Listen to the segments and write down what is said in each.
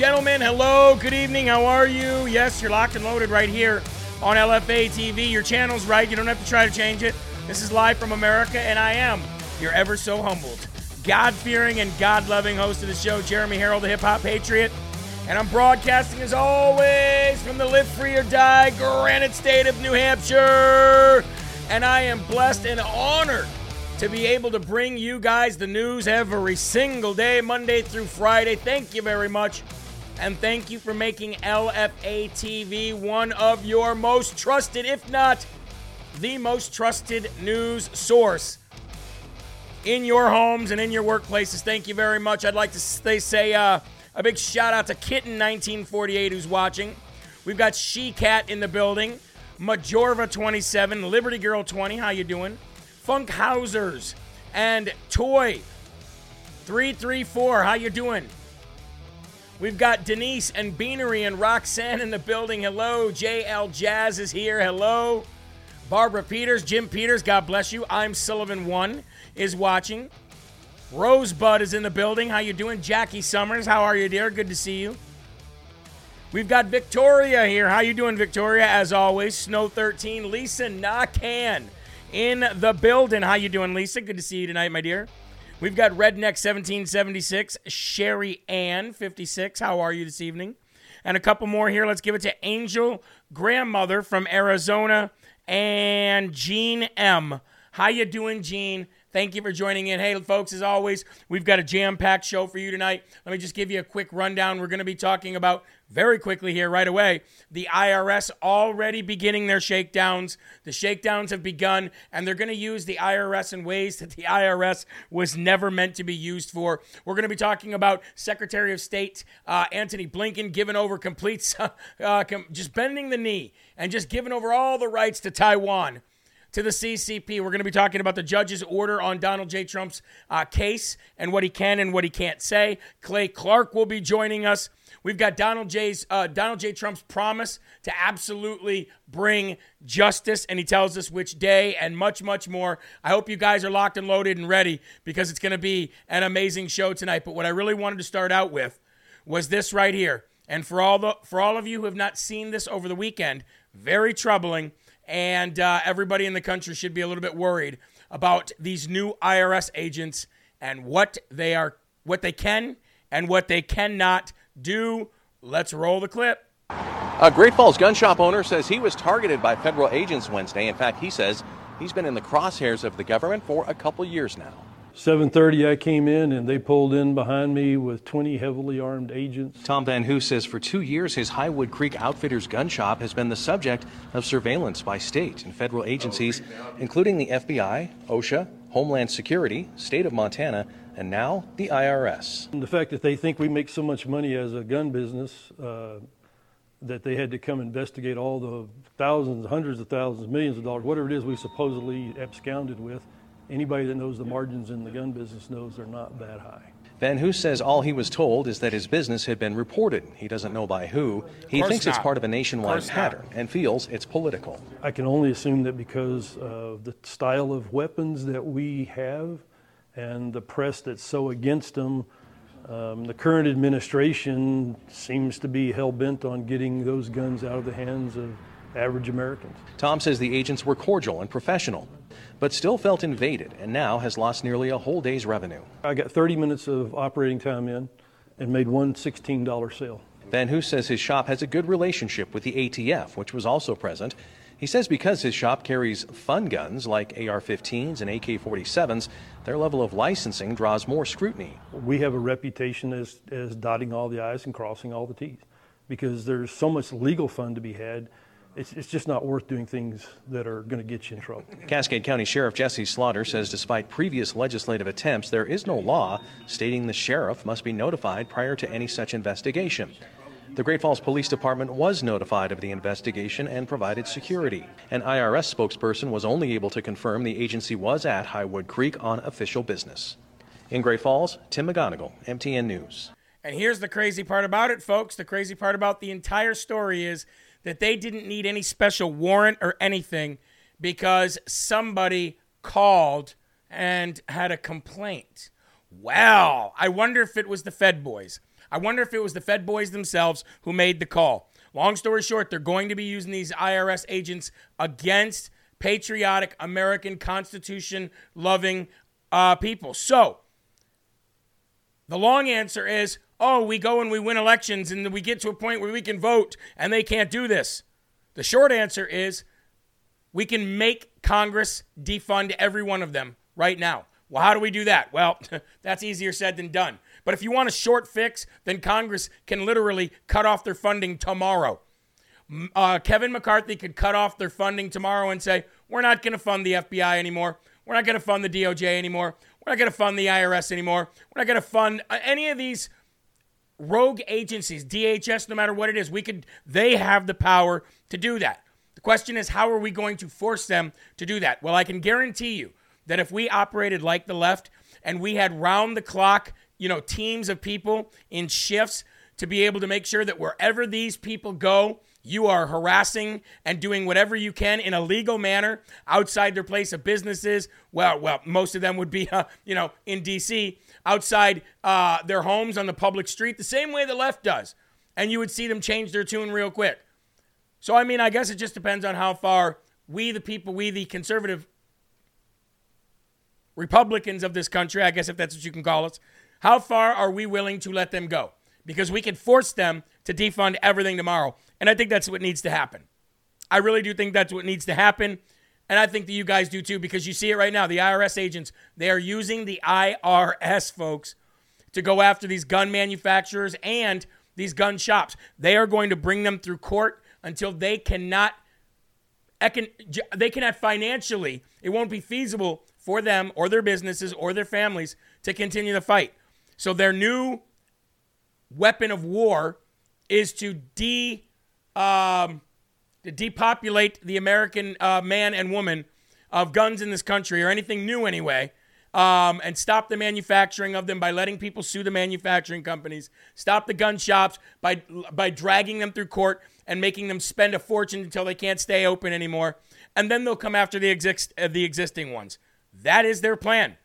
Gentlemen? Hello, good evening. How are you? Yes, you're locked and loaded right here on LFA TV. Your channel's right. You don't have to try to change it. This is live from America, and I am your ever so humbled, God fearing, and God loving host of the show, Jeremy Herrell, the hip hop patriot. And I'm broadcasting as always from the Live Free or Die granite state of New Hampshire. And I am blessed and honored to be able to bring you guys the news every single day, Monday through Friday. Thank you very much. And thank you for making LFA TV one of your most trusted, if not the most trusted news source in your homes and in your workplaces. Thank you very much. I'd like to say, say uh, a big shout out to Kitten1948 who's watching. We've got She Cat in the building, Majorva27, Liberty Girl 20. How you doing? Funk Funkhausers and Toy 334. How you doing? We've got Denise and Beanery and Roxanne in the building. Hello. JL Jazz is here. Hello. Barbara Peters, Jim Peters, God bless you. I'm Sullivan One is watching. Rosebud is in the building. How you doing? Jackie Summers, how are you, dear? Good to see you. We've got Victoria here. How you doing, Victoria? As always, Snow 13, Lisa Nakan in the building. How you doing, Lisa? Good to see you tonight, my dear. We've got Redneck 1776, Sherry Ann 56. How are you this evening? And a couple more here. Let's give it to Angel Grandmother from Arizona and Jean M. How you doing, Jean? Thank you for joining in. Hey, folks, as always, we've got a jam-packed show for you tonight. Let me just give you a quick rundown. We're going to be talking about very quickly here right away. The IRS already beginning their shakedowns. The shakedowns have begun, and they're going to use the IRS in ways that the IRS was never meant to be used for. We're going to be talking about Secretary of State uh, Antony Blinken giving over complete, uh, com- just bending the knee and just giving over all the rights to Taiwan to the CCP. We're going to be talking about the judge's order on Donald J. Trump's uh, case and what he can and what he can't say. Clay Clark will be joining us. We've got Donald J's uh, Donald J. Trump's promise to absolutely bring justice, and he tells us which day and much, much more. I hope you guys are locked and loaded and ready because it's going to be an amazing show tonight. But what I really wanted to start out with was this right here. And for all the for all of you who have not seen this over the weekend, very troubling and uh, everybody in the country should be a little bit worried about these new IRS agents and what they are, what they can and what they cannot do. Let's roll the clip. A Great Falls gun shop owner says he was targeted by federal agents Wednesday. In fact, he says he's been in the crosshairs of the government for a couple years now. 7:30 I came in and they pulled in behind me with 20 heavily armed agents. Tom Van Hoos says for two years his Highwood Creek Outfitters gun shop has been the subject of surveillance by state and federal agencies, including the FBI, OSHA, Homeland Security, State of Montana, and now the IRS. And the fact that they think we make so much money as a gun business uh, that they had to come investigate all the thousands, hundreds of thousands, millions of dollars, whatever it is we supposedly absconded with. Anybody that knows the margins in the gun business knows they're not that high. Van Hoos says all he was told is that his business had been reported. He doesn't know by who. He course thinks it's part of a nationwide Course not. pattern and feels it's political. I can only assume that because of the style of weapons that we have and the press that's so against them, Um, the current administration seems to be hell bent on getting those guns out of the hands of average Americans. Tom says the agents were cordial and professional, but still felt invaded and now has lost nearly a whole day's revenue. I got 30 minutes of operating time in and made one $16 sale. Van Hoos says his shop has a good relationship with the ATF, which was also present. He says because his shop carries fun guns like AR 15s and AK 47s, their level of licensing draws more scrutiny. We have a reputation as, as dotting all the I's and crossing all the T's because there's so much legal fun to be had. It's, it's just not worth doing things that are going to get you in trouble. Cascade County Sheriff Jesse Slaughter says despite previous legislative attempts, there is no law stating the sheriff must be notified prior to any such investigation. The Great Falls Police Department was notified of the investigation and provided security. An IRS spokesperson was only able to confirm the agency was at Highwood Creek on official business. In Great Falls, Tim McGonigal, MTN News. And here's the crazy part about it, folks. The crazy part about the entire story is that they didn't need any special warrant or anything because somebody called and had a complaint. Well, I wonder if it was the Fed boys. I wonder if it was the Fed boys themselves who made the call. Long story short, they're going to be using these IRS agents against patriotic American Constitution loving uh, people. So, the long answer is oh, we go and we win elections and we get to a point where we can vote and they can't do this. The short answer is we can make Congress defund every one of them right now. Well, how do we do that? Well, that's easier said than done. But if you want a short fix, then Congress can literally cut off their funding tomorrow. Uh, Kevin McCarthy could cut off their funding tomorrow and say, we're not going to fund the FBI anymore. We're not going to fund the DOJ anymore. We're not going to fund the IRS anymore. We're not going to fund uh, any of these rogue agencies, DHS, no matter what it is. We could, they have the power to do that. The question is, how are we going to force them to do that? Well, I can guarantee you that if we operated like the left and we had round the clock you know, teams of people in shifts to be able to make sure that wherever these people go, you are harassing and doing whatever you can in a legal manner outside their place of businesses. Well, well, most of them would be, uh, you know, in D.C. outside uh, their homes on the public street, the same way the left does, and you would see them change their tune real quick. So, I mean, I guess it just depends on how far we, the people, we, the conservative Republicans of this country, I guess if that's what you can call us, how far are we willing to let them go? Because we can force them to defund everything tomorrow. And I think that's what needs to happen. I really do think that's what needs to happen. And I think that you guys do too, because you see it right now. The IRS agents, they are using the IRS, folks, to go after these gun manufacturers and these gun shops. They are going to bring them through court until they cannot they cannot financially, it won't be feasible for them or their businesses or their families to continue the fight. So their new weapon of war is to de um, to depopulate the American uh, man and woman of guns in this country or anything new anyway. Um, and stop the manufacturing of them by letting people sue the manufacturing companies. Stop the gun shops by by dragging them through court and making them spend a fortune until they can't stay open anymore. And then they'll come after the exist uh, the existing ones. That is their plan.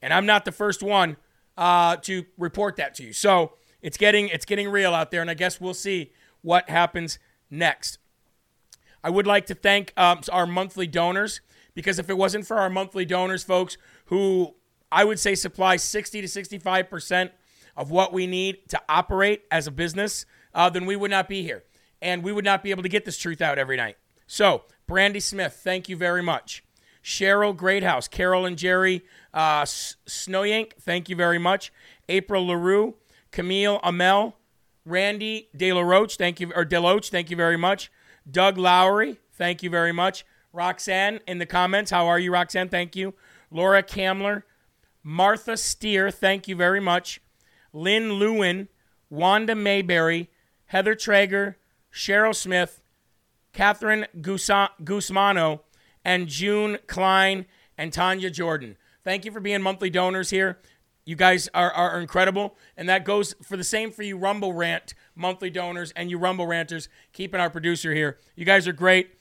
And I'm not the first one uh, to report that to you. So it's getting it's getting real out there, and I guess we'll see what happens next. I would like to thank um, our monthly donors because if it wasn't for our monthly donors, folks, who I would say supply 60 to 65 percent of what we need to operate as a business, uh, then we would not be here, and we would not be able to get this truth out every night. So, Brandy Smith, thank you very much. Cheryl Greathouse, Carol and Jerry uh, Snowyank, thank you very much. April LaRue, Camille Amel, Randy De La Roche, thank you, or Deloach, thank you very much. Doug Lowry, thank you very much. Roxanne in the comments, how are you, Roxanne? Thank you. Laura Kamler, Martha Steer, thank you very much. Lynn Lewin, Wanda Mayberry, Heather Traeger, Cheryl Smith, Catherine Gusmano, and June Klein and Tanya Jordan. Thank you for being monthly donors here. You guys are, are incredible. And that goes for the same for you Rumble Rant monthly donors and you Rumble Ranters keeping our producer here. You guys are great.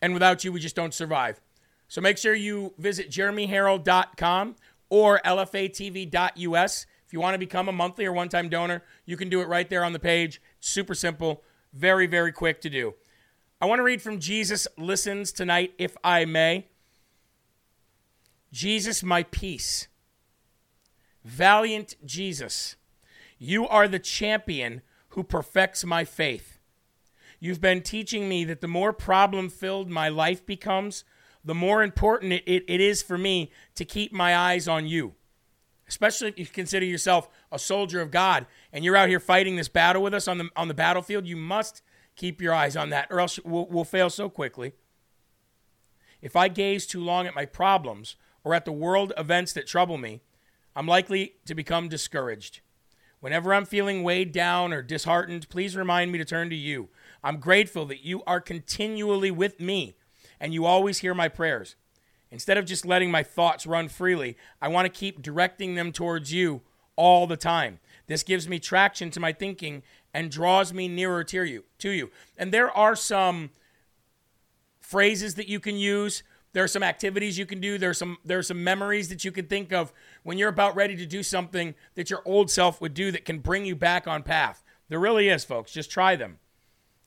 And without you, we just don't survive. So make sure you visit jeremyherald.com or lfatv.us If you want to become a monthly or one time donor, you can do it right there on the page. Super simple, very, very quick to do. I want to read from Jesus Listens tonight, if I may. Jesus, my peace. Valiant Jesus, you are the champion who perfects my faith. You've been teaching me that the more problem filled my life becomes, the more important it, it, it is for me to keep my eyes on you. Especially if you consider yourself a soldier of God and you're out here fighting this battle with us on the, on the battlefield, you must keep your eyes on that, or else we'll, we'll fail so quickly. If I gaze too long at my problems or at the world events that trouble me, I'm likely to become discouraged. Whenever I'm feeling weighed down or disheartened, please remind me to turn to you. I'm grateful that you are continually with me and you always hear my prayers. Instead of just letting my thoughts run freely, I want to keep directing them towards you all the time. This gives me traction to my thinking and draws me nearer to you. To you. And there are some phrases that you can use. There are some activities you can do. There's some there's some memories that you can think of when you're about ready to do something that your old self would do that can bring you back on path. There really is, folks. Just try them.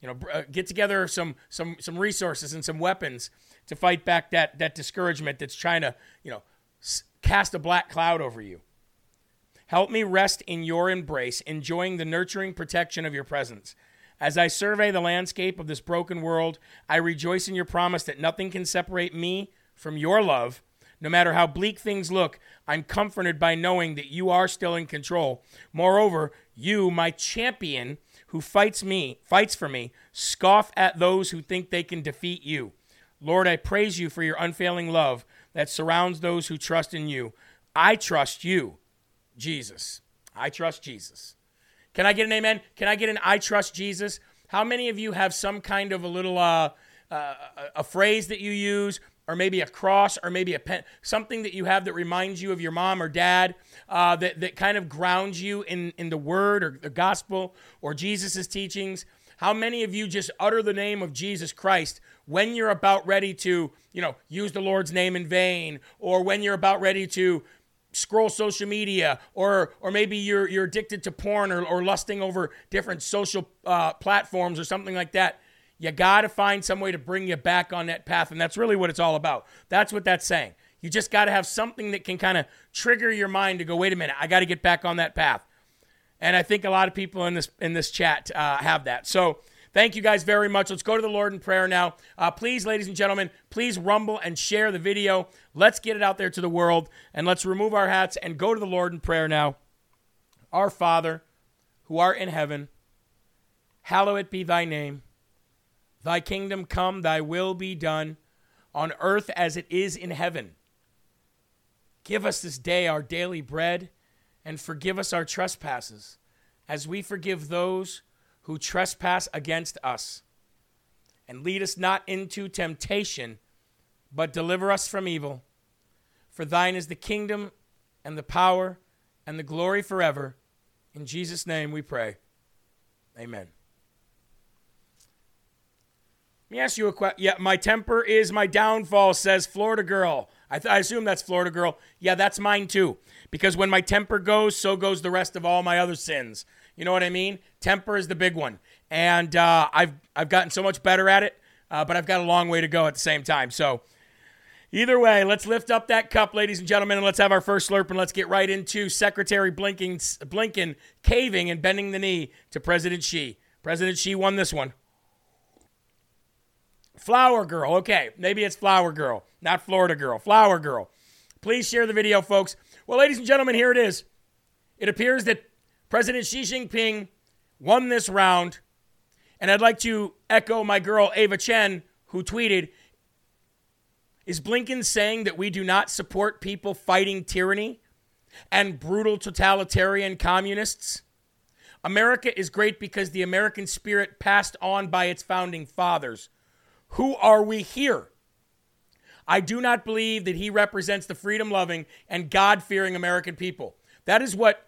You know, uh, get together some some some resources and some weapons to fight back that that discouragement that's trying to, you know, cast a black cloud over you. Help me rest in your embrace, enjoying the nurturing protection of your presence. As I survey the landscape of this broken world, I rejoice in your promise that nothing can separate me from your love. No matter how bleak things look, I'm comforted by knowing that you are still in control. Moreover, you, my champion, who fights me, fights for me, scoff at those who think they can defeat you. Lord, I praise you for your unfailing love that surrounds those who trust in you. I trust you, Jesus. I trust Jesus. Can I get an amen? Can I get an I trust Jesus? How many of you have some kind of a little uh, uh, a phrase that you use, or maybe a cross, or maybe a pen, something that you have that reminds you of your mom or dad, uh, that that kind of grounds you in in the Word or the Gospel or Jesus' teachings? How many of you just utter the name of Jesus Christ when you're about ready to, you know, use the Lord's name in vain, or when you're about ready to scroll social media or or maybe you're you're addicted to porn or, or lusting over different social uh, platforms or something like that you got to find some way to bring you back on that path and that's really what it's all about. That's what that's saying. You just got to have something that can kind of trigger your mind to go wait a minute i got to get back on that path. And i think a lot of people in this in this chat uh, have that. So Thank you guys very much. Let's go to the Lord in prayer now. Uh, please, ladies and gentlemen, please rumble and share the video. Let's get it out there to the world and let's remove our hats and go to the Lord in prayer now. Our Father, who art in heaven, hallowed be thy name. Thy kingdom come, thy will be done, on earth as it is in heaven. Give us this day our daily bread, and forgive us our trespasses, as we forgive those who trespass against us. And lead us not into temptation, but deliver us from evil. For thine is the kingdom and the power and the glory forever. In Jesus' name we pray. Amen. Let me ask you a question. Yeah, my temper is my downfall, says Florida girl. I, th- I assume that's Florida girl. Yeah, that's mine too. Because when my temper goes, so goes the rest of all my other sins. You know what I mean? Temper is the big one, and uh, I've I've gotten so much better at it, uh, but I've got a long way to go at the same time. So. Either way, let's lift up that cup, ladies and gentlemen, and let's have our first slurp, and let's get right into Secretary Blinken, Blinken caving and bending the knee to President Xi. President Xi won this one. Flower Girl. Okay, maybe it's Flower Girl, not Florida Girl. Flower Girl. Please share the video, folks. Well, ladies and gentlemen, here it is. It appears that President Xi Jinping won this round. And I'd like to echo my girl Ava Chen, who tweeted Is Blinken saying that we do not support people fighting tyranny and brutal totalitarian communists? America is great because the American spirit passed on by its founding fathers. Who are we here? I do not believe that he represents the freedom loving and God fearing American people. That is what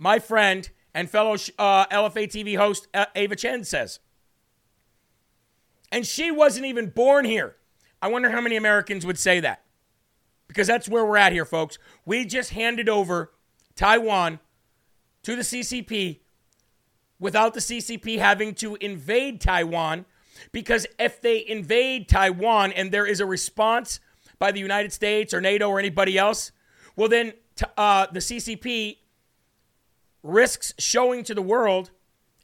my friend and fellow uh, LFA TV host Ava Chen says. And she wasn't even born here. I wonder how many Americans would say that. Because that's where we're at here, folks. We just handed over Taiwan to the CCP without the CCP having to invade Taiwan. Because if they invade Taiwan and there is a response by the United States or NATO or anybody else, well, then uh, the CCP risks showing to the world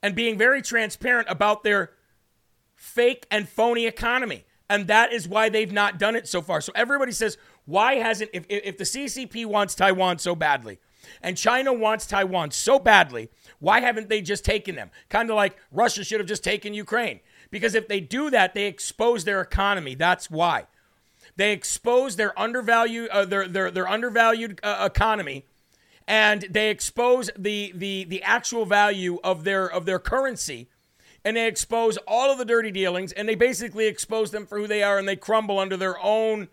and being very transparent about their fake and phony economy. And that is why they've not done it so far. So everybody says, why hasn't, if, if the CCP wants Taiwan so badly and China wants Taiwan so badly, why haven't they just taken them? Kind of like Russia should have just taken Ukraine. Because if they do that, they expose their economy. That's why. They expose their undervalued, uh, their, their, their undervalued uh, economy and they expose the, the, the actual value of their, of their currency and they expose all of the dirty dealings and they basically expose them for who they are and they crumble under their own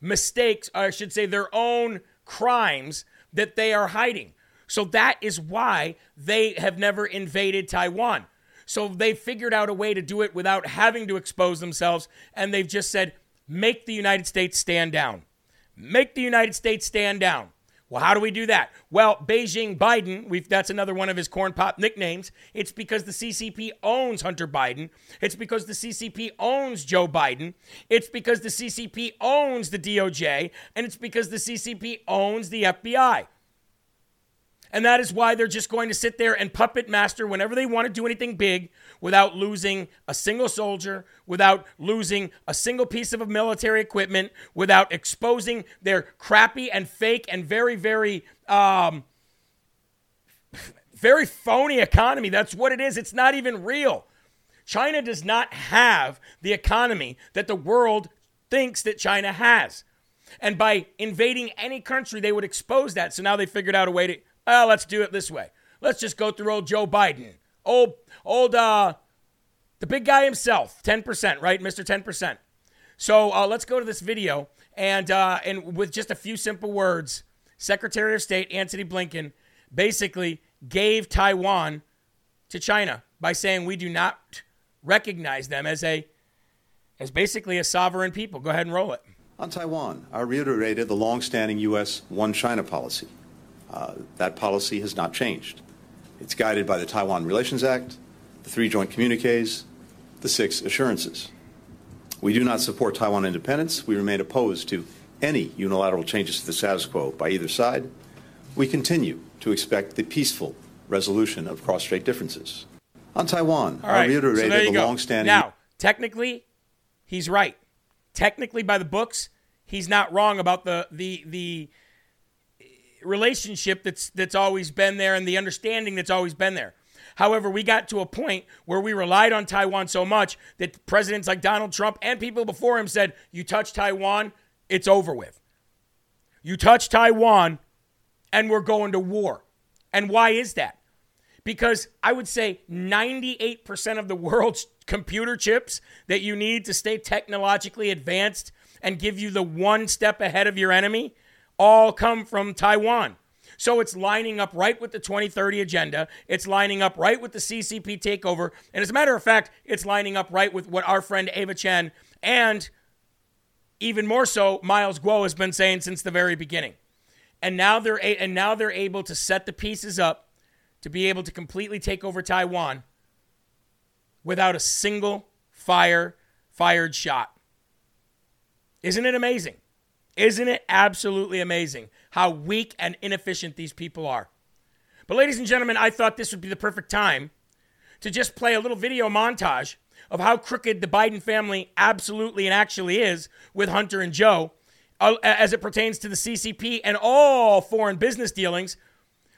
mistakes, I should say, their own crimes that they are hiding. So that is why they have never invaded Taiwan. So they figured out a way to do it without having to expose themselves, and they've just said, make the United States stand down. Make the United States stand down. Well, how do we do that? Well, Beijing Biden, that's another one of his corn pop nicknames. It's because the CCP owns Hunter Biden. It's because the CCP owns Joe Biden. It's because the CCP owns the DOJ. And it's because the CCP owns the FBI. And that is why they're just going to sit there and puppet master whenever they want to do anything big without losing a single soldier, without losing a single piece of military equipment, without exposing their crappy and fake and very, very, um, very phony economy. That's what it is. It's not even real. China does not have the economy that the world thinks that China has. And by invading any country, they would expose that. So now they figured out a way to well, let's do it this way. Let's just go through old Joe Biden. Old, old, uh, the big guy himself, 10%, right? Mr. 10%. So uh, let's go to this video. And, uh, and with just a few simple words, Secretary of State Antony Blinken basically gave Taiwan to China by saying we do not recognize them as a as basically a sovereign people. Go ahead and roll it. On Taiwan, I reiterated the long-standing U.S. one China policy. Uh, that policy has not changed. It's guided by the Taiwan Relations Act, the three joint communiques, the six assurances. We do not support Taiwan independence. We remain opposed to any unilateral changes to the status quo by either side. We continue to expect the peaceful resolution of cross-strait differences. On Taiwan, All right. I reiterated so the go. long-standing. Now, technically, he's right. Technically, by the books, he's not wrong about the the the relationship that's that's always been there and the understanding that's always been there. However, we got to a point where we relied on Taiwan so much that presidents like Donald Trump and people before him said, "You touch Taiwan, it's over with. You touch Taiwan, and we're going to war." And why is that? Because I would say 98% of the world's computer chips that you need to stay technologically advanced and give you the one step ahead of your enemy all come from Taiwan. So it's lining up right with the 2030 agenda. It's lining up right with the CCP takeover. And as a matter of fact, it's lining up right with what our friend Ava Chen and even more so Miles Guo has been saying since the very beginning. And now they're a- and now they're able to set the pieces up to be able to completely take over Taiwan without a single fire fired shot. Isn't it amazing? Isn't it absolutely amazing how weak and inefficient these people are? But, ladies and gentlemen, I thought this would be the perfect time to just play a little video montage of how crooked the Biden family absolutely and actually is with Hunter and Joe uh, as it pertains to the CCP and all foreign business dealings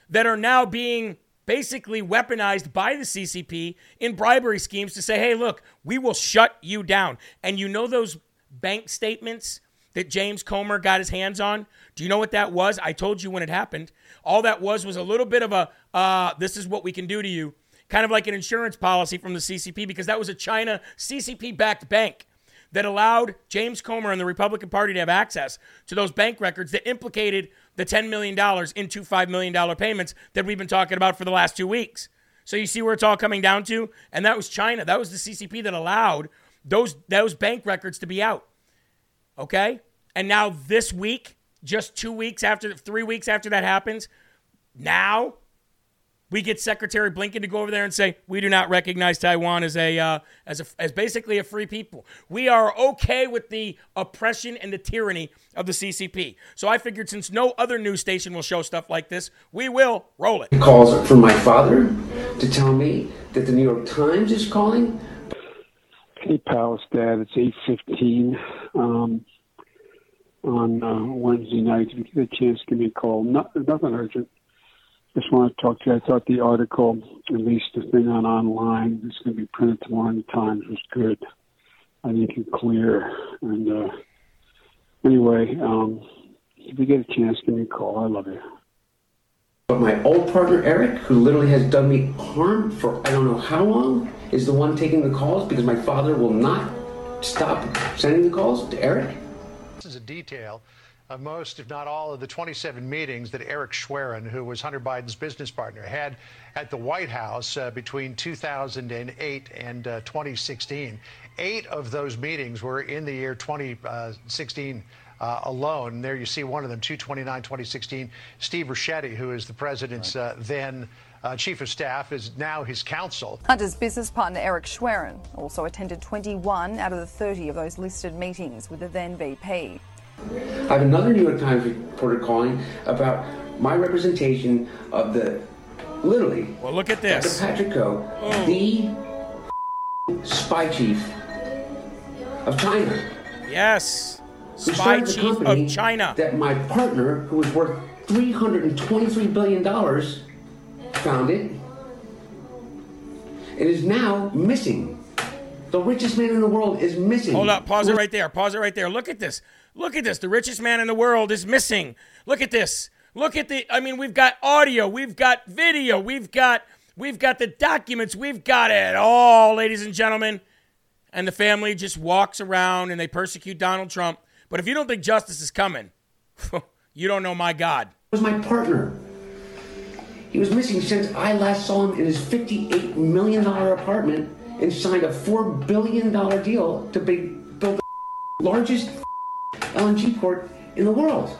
that are now being basically weaponized by the CCP in bribery schemes to say, hey, look, we will shut you down. And you know those bank statements that James Comer got his hands on? Do you know what that was? I told you when it happened. All that was was a little bit of a uh, this is what we can do to you, kind of like an insurance policy from the CCP, because that was a China CCP backed bank that allowed James Comer and the Republican Party to have access to those bank records that implicated the $10 million into $5 million payments that we've been talking about for the last two weeks. So you see where it's all coming down to? And that was China. That was the CCP that allowed those, those bank records to be out. Okay? And now this week, just two weeks after, three weeks after that happens, now We get Secretary Blinken to go over there and say we do not recognize Taiwan as a uh, as a, as basically a free people. We are okay with the oppression and the tyranny of the CCP. So I figured since no other news station will show stuff like this, we will roll it. Calls from my father to tell me that the New York Times is calling. Hey, Palace Dad, it's eight fifteen um, on uh, Wednesday night. If you get a chance, give me a call. Not, nothing urgent just want to talk to you. I thought the article, at least the thing on online, that's going to be printed tomorrow in the Times, was good. I think it's clear. And uh, anyway, um, if you get a chance, give me a call. I love you. But my old partner Eric, who literally has done me harm for I don't know how long, is the one taking the calls because my father will not stop sending the calls to Eric. Is a detail of most, if not all, of the 27 meetings that Eric Schwerin, who was Hunter Biden's business partner, had at the White House uh, between 2008 and uh, 2016. Eight of those meetings were in the year 2016 uh, alone. And there you see one of them, 229 2016. Steve Ricchetti, who is the president's right. Uh, then uh, chief of staff, is now his counsel. Hunter's business partner Eric Schwerin also attended 21 out of the 30 of those listed meetings with the then VP. I have another New York Times reporter calling about my representation of the literally. Well, look at this. Dr. Patrick Ho, oh. the spy chief of China. Yes, spy chief of China. That my partner, who was worth 323 billion dollars, founded, and is now missing. The richest man in the world is missing. Hold up, pause it right there. Pause it right there. Look at this. Look at this. The richest man in the world is missing. Look at this. Look at the I mean, we've got audio, we've got video, we've got we've got the documents, we've got it all, ladies and gentlemen. And the family just walks around and they persecute Donald Trump. But if you don't think justice is coming, you don't know my God. Was my partner. He was missing since I last saw him in his $58 million apartment and signed a $4 billion deal to build the largest LNG port in the world.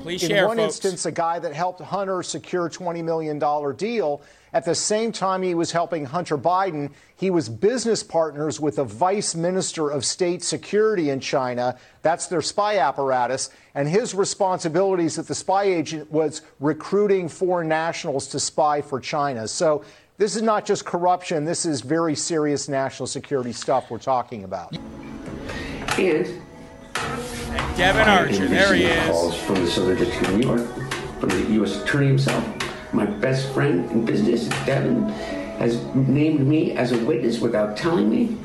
Please in share, one folks. instance, a guy that helped Hunter secure a $20 million deal. At the same time he was helping Hunter Biden, he was business partners with the vice minister of state security in China. That's their spy apparatus. And his responsibilities at the spy agent was recruiting foreign nationals to spy for China. So this is not just corruption, this is very serious national security stuff we're talking about. And Devon Archer, there he is. Calls from the Southern District of New York, from the U.S. Attorney himself. My best friend in business, Devon, has named me as a witness without telling me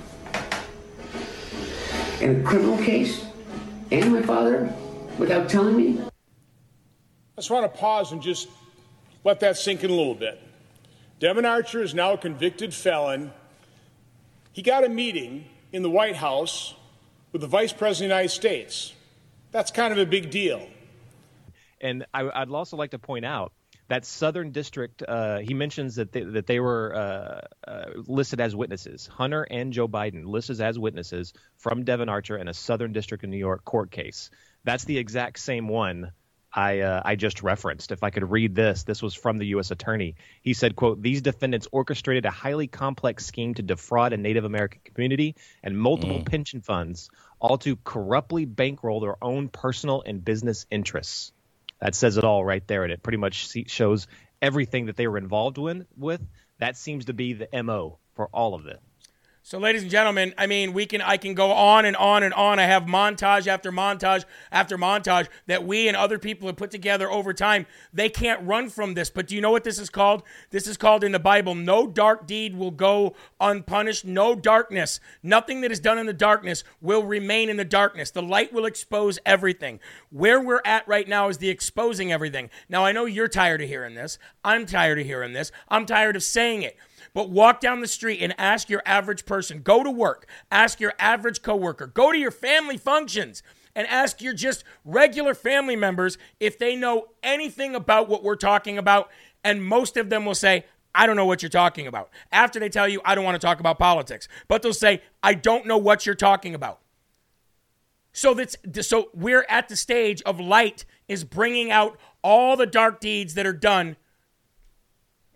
in a criminal case, and my father without telling me. I just want to pause and just let that sink in a little bit. Devon Archer is now a convicted felon. He got a meeting in the White House with the Vice President of the United States. That's kind of a big deal. And I, would also like to point out that Southern District, uh, he mentions that they, that they were uh, uh, listed as witnesses. Hunter and Joe Biden listed as witnesses from Devon Archer in a Southern District of New York court case. That's the exact same one I uh, I just referenced. If I could read this, this was from the U.S. Attorney. He said, "quote These defendants orchestrated a highly complex scheme to defraud a Native American community and multiple mm. pension funds, all to corruptly bankroll their own personal and business interests." That says it all right there, and it pretty much shows everything that they were involved in, with. That seems to be the mo for all of it. So, ladies and gentlemen, I mean, we can I can go on and on and on. I have montage after montage after montage that we and other people have put together over time. They can't run from this. But do you know what this is called? This is called in the Bible, no dark deed will go unpunished, no darkness. Nothing that is done in the darkness will remain in the darkness. The light will expose everything. Where we're at right now is the exposing everything. Now, I know you're tired of hearing this. I'm tired of hearing this. I'm tired of saying it. But walk down the street and ask your average person, go to work, ask your average coworker, go to your family functions and ask your just regular family members if they know anything about what we're talking about. And most of them will say, I don't know what you're talking about. After they tell you, I don't want to talk about politics, but they'll say, I don't know what you're talking about. So that's so we're at the stage of light is bringing out all the dark deeds that are done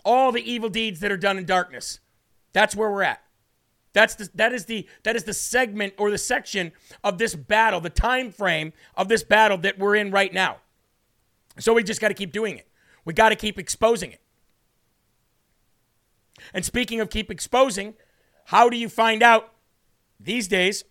all the evil deeds that are done in darkness. That's where we're at. That's the, that is the that is the segment or the section of this battle, the time frame of this battle that we're in right now. So we just got to keep doing it. We got to keep exposing it. And speaking of keep exposing, how do you find out these days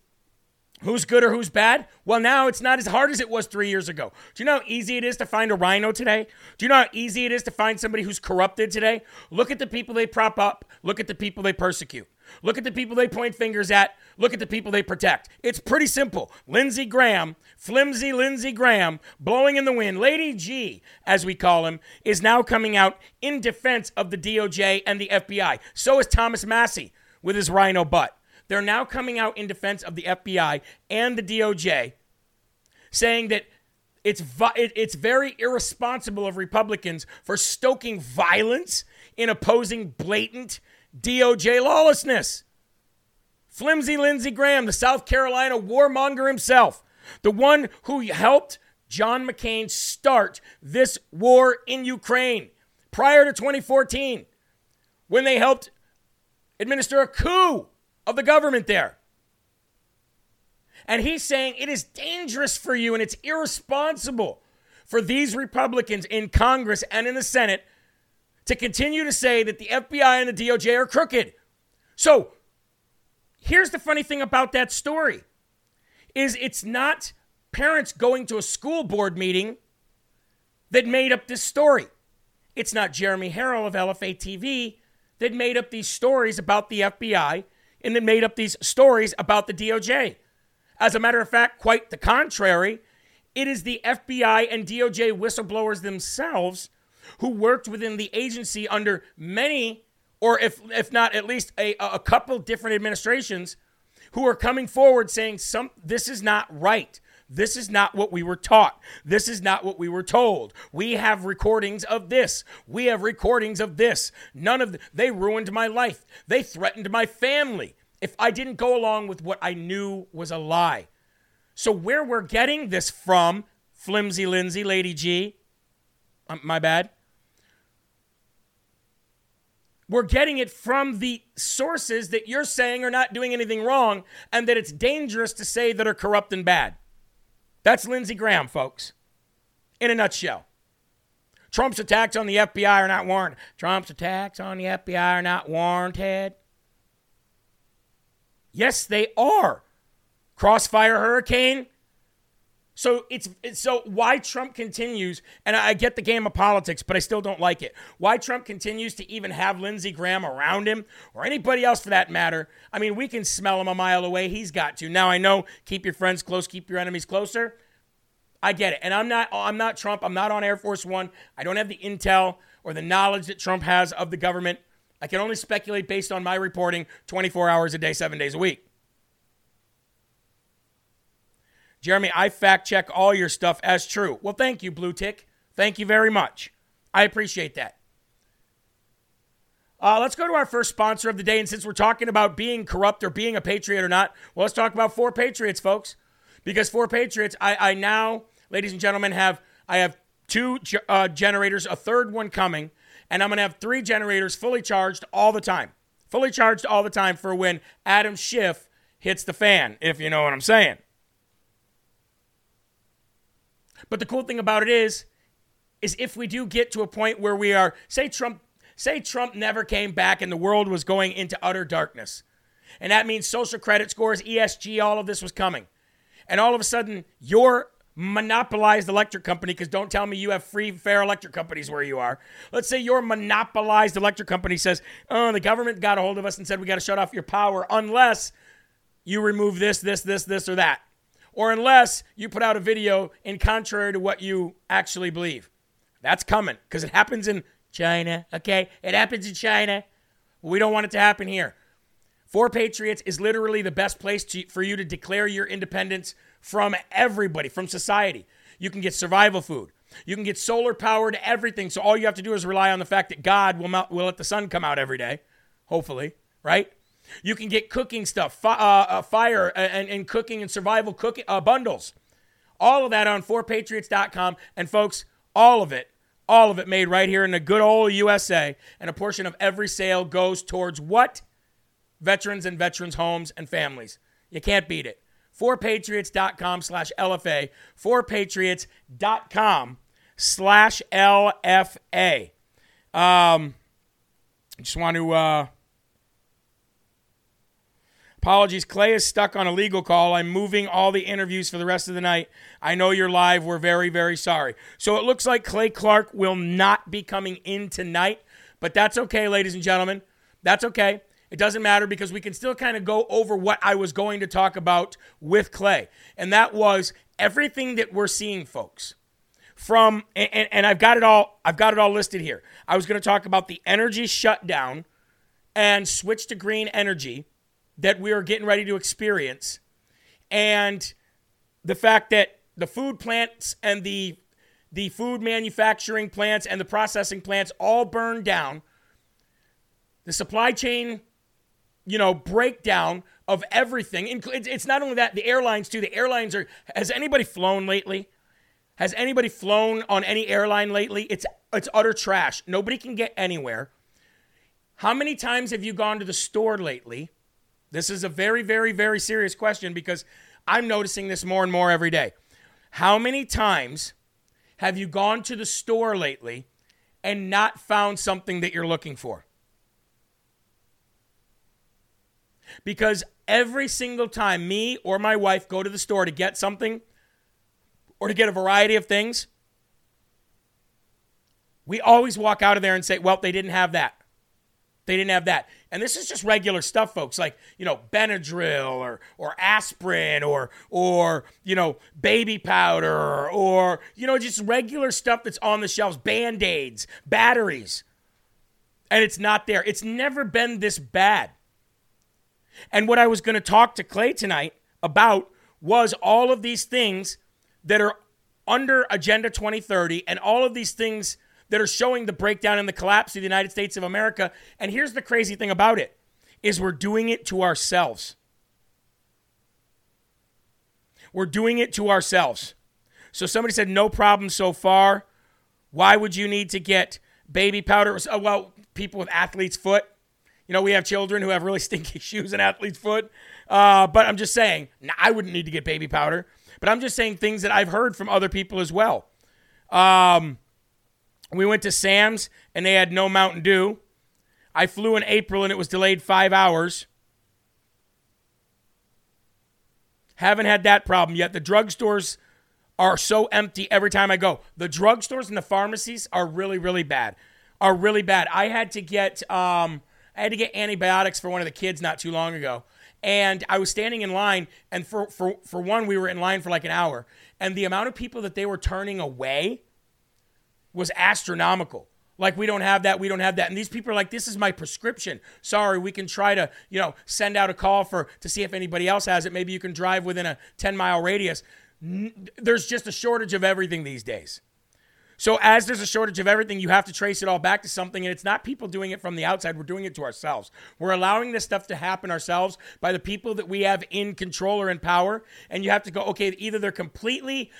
who's good or who's bad? Well, now it's not as hard as it was three years ago. Do you know how easy it is to find a rhino today? Do you know how easy it is to find somebody who's corrupted today? Look at the people they prop up, look at the people they persecute. Look at the people they point fingers at. Look at the people they protect. It's pretty simple. Lindsey Graham, flimsy Lindsey Graham, blowing in the wind, Lady G, as we call him, is now coming out in defense of the DOJ and the FBI. So is Thomas Massie with his rhino butt. They're now coming out in defense of the FBI and the DOJ, saying that it's, it's very irresponsible of Republicans for stoking violence in opposing blatant DOJ lawlessness. Flimsy Lindsey Graham, the South Carolina warmonger himself, the one who helped John McCain start this war in Ukraine prior to 2014, when they helped administer a coup of the government there. And he's saying it is dangerous for you and it's irresponsible for these Republicans in Congress and in the Senate to continue to say that the FBI and the DOJ are crooked. So, here's the funny thing about that story is it's not parents going to a school board meeting that made up this story. It's not Jeremy Herrell of LFA TV that made up these stories about the FBI and that made up these stories about the DOJ. As a matter of fact, quite the contrary, it is the FBI and DOJ whistleblowers themselves who worked within the agency under many, or if, if not at least a, a couple different administrations, who are coming forward saying, Some, This is not right. This is not what we were taught. This is not what we were told. We have recordings of this. We have recordings of this. None of the, they ruined my life. They threatened my family if I didn't go along with what I knew was a lie. So where we're getting this from, flimsy Lindsey, Lady G, um, my bad. We're getting it from the sources that you're saying are not doing anything wrong and that it's dangerous to say that are corrupt and bad. That's Lindsey Graham, folks, in a nutshell. Trump's attacks on the FBI are not warranted. Trump's attacks on the FBI are not warranted. Yes, they are. Crossfire Hurricane, so it's, it's, so why Trump continues, and I get the game of politics, but I still don't like it. Why Trump continues to even have Lindsey Graham around him, or anybody else for that matter. I mean, we can smell him a mile away. He's got to. Now I know, keep your friends close, keep your enemies closer. I get it, and I'm not. I'm not Trump. I'm not on Air Force One. I don't have the intel or the knowledge that Trump has of the government. I can only speculate based on my reporting 24 hours a day, seven days a week. Jeremy, I fact check all your stuff as true. Well, thank you, Blue Tick. Thank you very much. I appreciate that. Uh, let's go to our first sponsor of the day. And since we're talking about being corrupt or being a patriot or not, well, let's talk about four patriots, folks. Because four patriots, I, I now, ladies and gentlemen, have I have two uh, generators, a third one coming, and I'm going to have three generators fully charged all the time, fully charged all the time for when Adam Schiff hits the fan, if you know what I'm saying. But the cool thing about it is, is if we do get to a point where we are, say Trump, say Trump never came back and the world was going into utter darkness. And that means social credit scores, ESG, all of this was coming. And all of a sudden, your monopolized electric company, because don't tell me you have free, fair electric companies where you are. Let's say your monopolized electric company says, oh, the government got a hold of us and said we got to shut off your power unless you remove this, this, this, this, or that or unless you put out a video in contrary to what you actually believe. That's coming because it happens in China, okay? It happens in China. We don't want it to happen here. Four Patriots is literally the best place to, for you to declare your independence from everybody, from society. You can get survival food. You can get solar powered everything. So all you have to do is rely on the fact that God will, will let the sun come out every day, hopefully, right? You can get cooking stuff, fi- uh, uh, fire and, and, cooking and survival cooking uh, bundles. All of that on 4patriots.com. And folks, all of it, All of it made right here in the good old USA. And a portion of every sale goes towards what? Veterans and veterans' homes and families. You can't beat it. 4patriots.com slash LFA. 4patriots.com slash LFA. Um, just want to uh, apologies. Clay is stuck on a legal call. I'm moving all the interviews for the rest of the night. I know you're live. We're very, very sorry. So it looks like Clay Clark will not be coming in tonight, but that's okay, ladies and gentlemen. That's okay. It doesn't matter because we can still kind of go over what I was going to talk about with Clay. And that was everything that we're seeing, folks. From and, and I've got it all I've got it all listed here. I was going to talk about the energy shutdown and switch to green energy that we are getting ready to experience and the fact that the food plants and the the food manufacturing plants and the processing plants all burned down. The supply chain you know, breakdown of everything. It's not only that, the airlines too. The airlines are. Has anybody flown lately? Has anybody flown on any airline lately? It's it's utter trash. Nobody can get anywhere. How many times have you gone to the store lately? This is a very, very, very serious question because I'm noticing this more and more every day. How many times have you gone to the store lately and not found something that you're looking for? Because every single time me or my wife go to the store to get something or to get a variety of things, we always walk out of there and say, well, they didn't have that. They didn't have that. And this is just regular stuff, folks, like, you know, Benadryl or or aspirin or or, you know, baby powder or, you know, just regular stuff that's on the shelves, band-aids, batteries. And it's not there. It's never been this bad. And what I was going to talk to Clay tonight about was all of these things that are under Agenda 2030 and all of these things that are showing the breakdown and the collapse of the United States of America. And here's the crazy thing about it is we're doing it to ourselves. We're doing it to ourselves. So somebody said no problem so far. Why would you need to get baby powder? Well, people with athlete's foot you know, we have children who have really stinky shoes and athlete's foot. Uh, but I'm just saying, I wouldn't need to get baby powder. But I'm just saying things that I've heard from other people as well. Um, we went to Sam's and they had no Mountain Dew. I flew in April and it was delayed five hours. Haven't had that problem yet. The drugstores are so empty every time I go. The drugstores and the pharmacies are really, really bad. Are really bad. I had to get um, I had to get antibiotics for one of the kids not too long ago. And I was standing in line, and for, for, for one, we were in line for like an hour. And the amount of people that they were turning away was astronomical. Like, we don't have that, we don't have that. And these people are like, this is my prescription. Sorry, we can try to, you know, send out a call for to see if anybody else has it. Maybe you can drive within a 10 mile radius. There's just a shortage of everything these days. So as there's a shortage of everything, you have to trace it all back to something. And it's not people doing it from the outside. We're doing it to ourselves. We're allowing this stuff to happen ourselves by the people that we have in control or in power. And you have to go, okay, either they're completely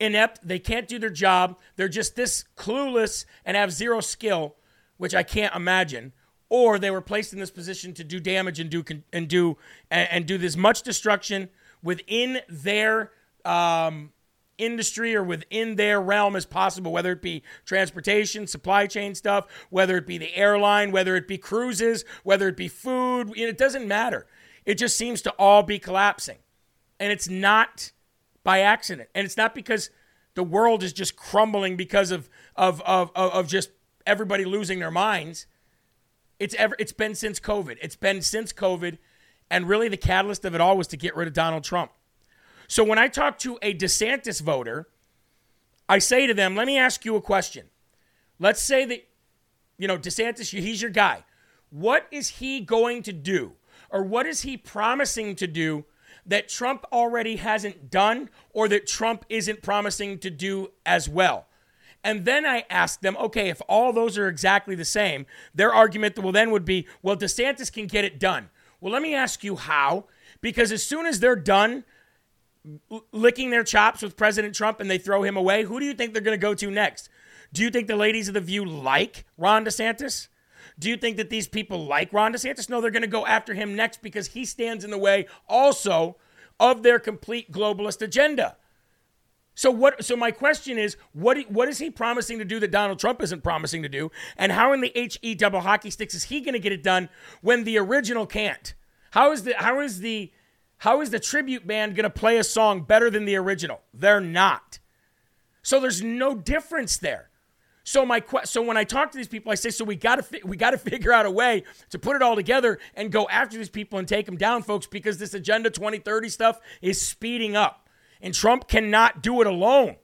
inept, they can't do their job, they're just this clueless and have zero skill, which I can't imagine. Or they were placed in this position to do damage and do and do and, do this much destruction within their um, industry or within their realm as possible, whether it be transportation, supply chain stuff, whether it be the airline, whether it be cruises, whether it be food. It doesn't matter. It just seems to all be collapsing. And it's not by accident. And it's not because the world is just crumbling because of, of, of, of, just everybody losing their minds. It's, ever, it's been since COVID. It's been since COVID. And really, the catalyst of it all was to get rid of Donald Trump. So when I talk to a DeSantis voter, I say to them, let me ask you a question. Let's say that, you know, DeSantis, he's your guy. What is he going to do, or what is he promising to do that Trump already hasn't done, or that Trump isn't promising to do as well? And then I ask them, okay, if all those are exactly the same, their argument will then would be, well, DeSantis can get it done. Well, let me ask you how, because as soon as they're done licking their chops with President Trump and they throw him away, who do you think they're going to go to next? Do you think the ladies of The View like Ron DeSantis? Do you think that these people like Ron DeSantis? No, they're going to go after him next because he stands in the way also of their complete globalist agenda. So what? So my question is, what what is he promising to do that Donald Trump isn't promising to do? And how in the he double hockey sticks is he going to get it done when the original can't? How is the how is the how is the tribute band going to play a song better than the original? They're not. So there's no difference there. So my so when I talk to these people, I say, so we got to fi- we got to figure out a way to put it all together and go after these people and take them down, folks, because this Agenda 2030 stuff is speeding up, and Trump cannot do it alone.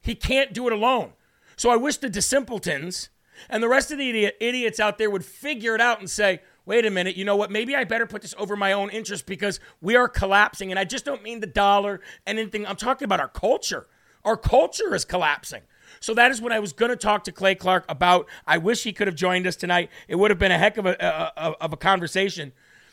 He can't do it alone. So I wish the DeSimpletons and the rest of the idiot, idiots out there would figure it out and say, wait a minute, you know what? Maybe I better put this over my own interest because we are collapsing. And I just don't mean the dollar and anything. I'm talking about our culture. Our culture is collapsing. So that is what I was going to talk to Clay Clark about. I wish he could have joined us tonight. It would have been a heck of a, a of a conversation.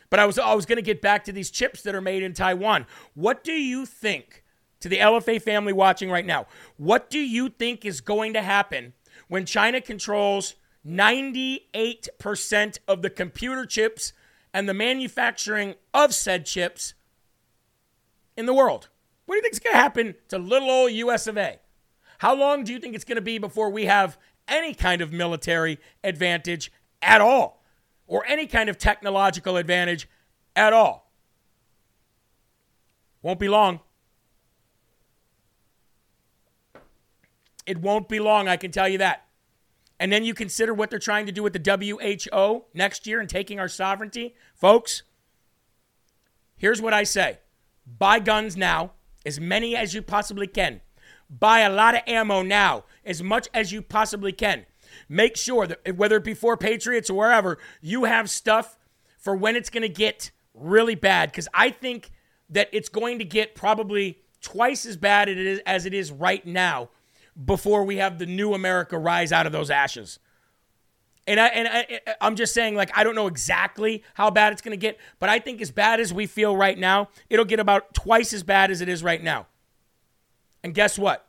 But I was I was going to get back to these chips that are made in Taiwan. What do you think to the LFA family watching right now? What do you think is going to happen when China controls 98% of the computer chips and the manufacturing of said chips in the world. What do you think is going to happen to little old US of A? How long do you think it's going to be before we have any kind of military advantage at all or any kind of technological advantage at all? Won't be long. It won't be long, I can tell you that and then you consider what they're trying to do with the WHO next year and taking our sovereignty, folks, here's what I say buy guns now, as many as you possibly can. Buy a lot of ammo now, as much as you possibly can. Make sure that whether it be for Patriots or wherever, you have stuff for when it's going to get really bad. Because I think that it's going to get probably twice as bad as it is right now before we have the new America rise out of those ashes. And I and I, I'm just saying, like, I don't know exactly how bad it's going to get, but I think as bad as we feel right now, it'll get about twice as bad as it is right now. And guess what?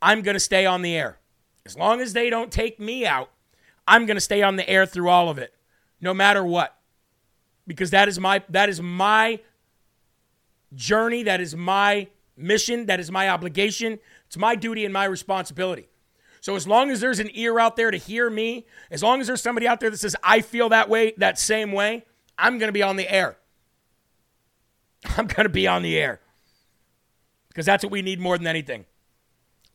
I'm going to stay on the air. As long as they don't take me out, I'm going to stay on the air through all of it, no matter what. Because that is my that is my journey, that is my mission, that is my obligation it's my duty and my responsibility. So as long as there's an ear out there to hear me, as long as there's somebody out there that says, I feel that way, that same way, I'm going to be on the air. I'm going to be on the air because that's what we need more than anything.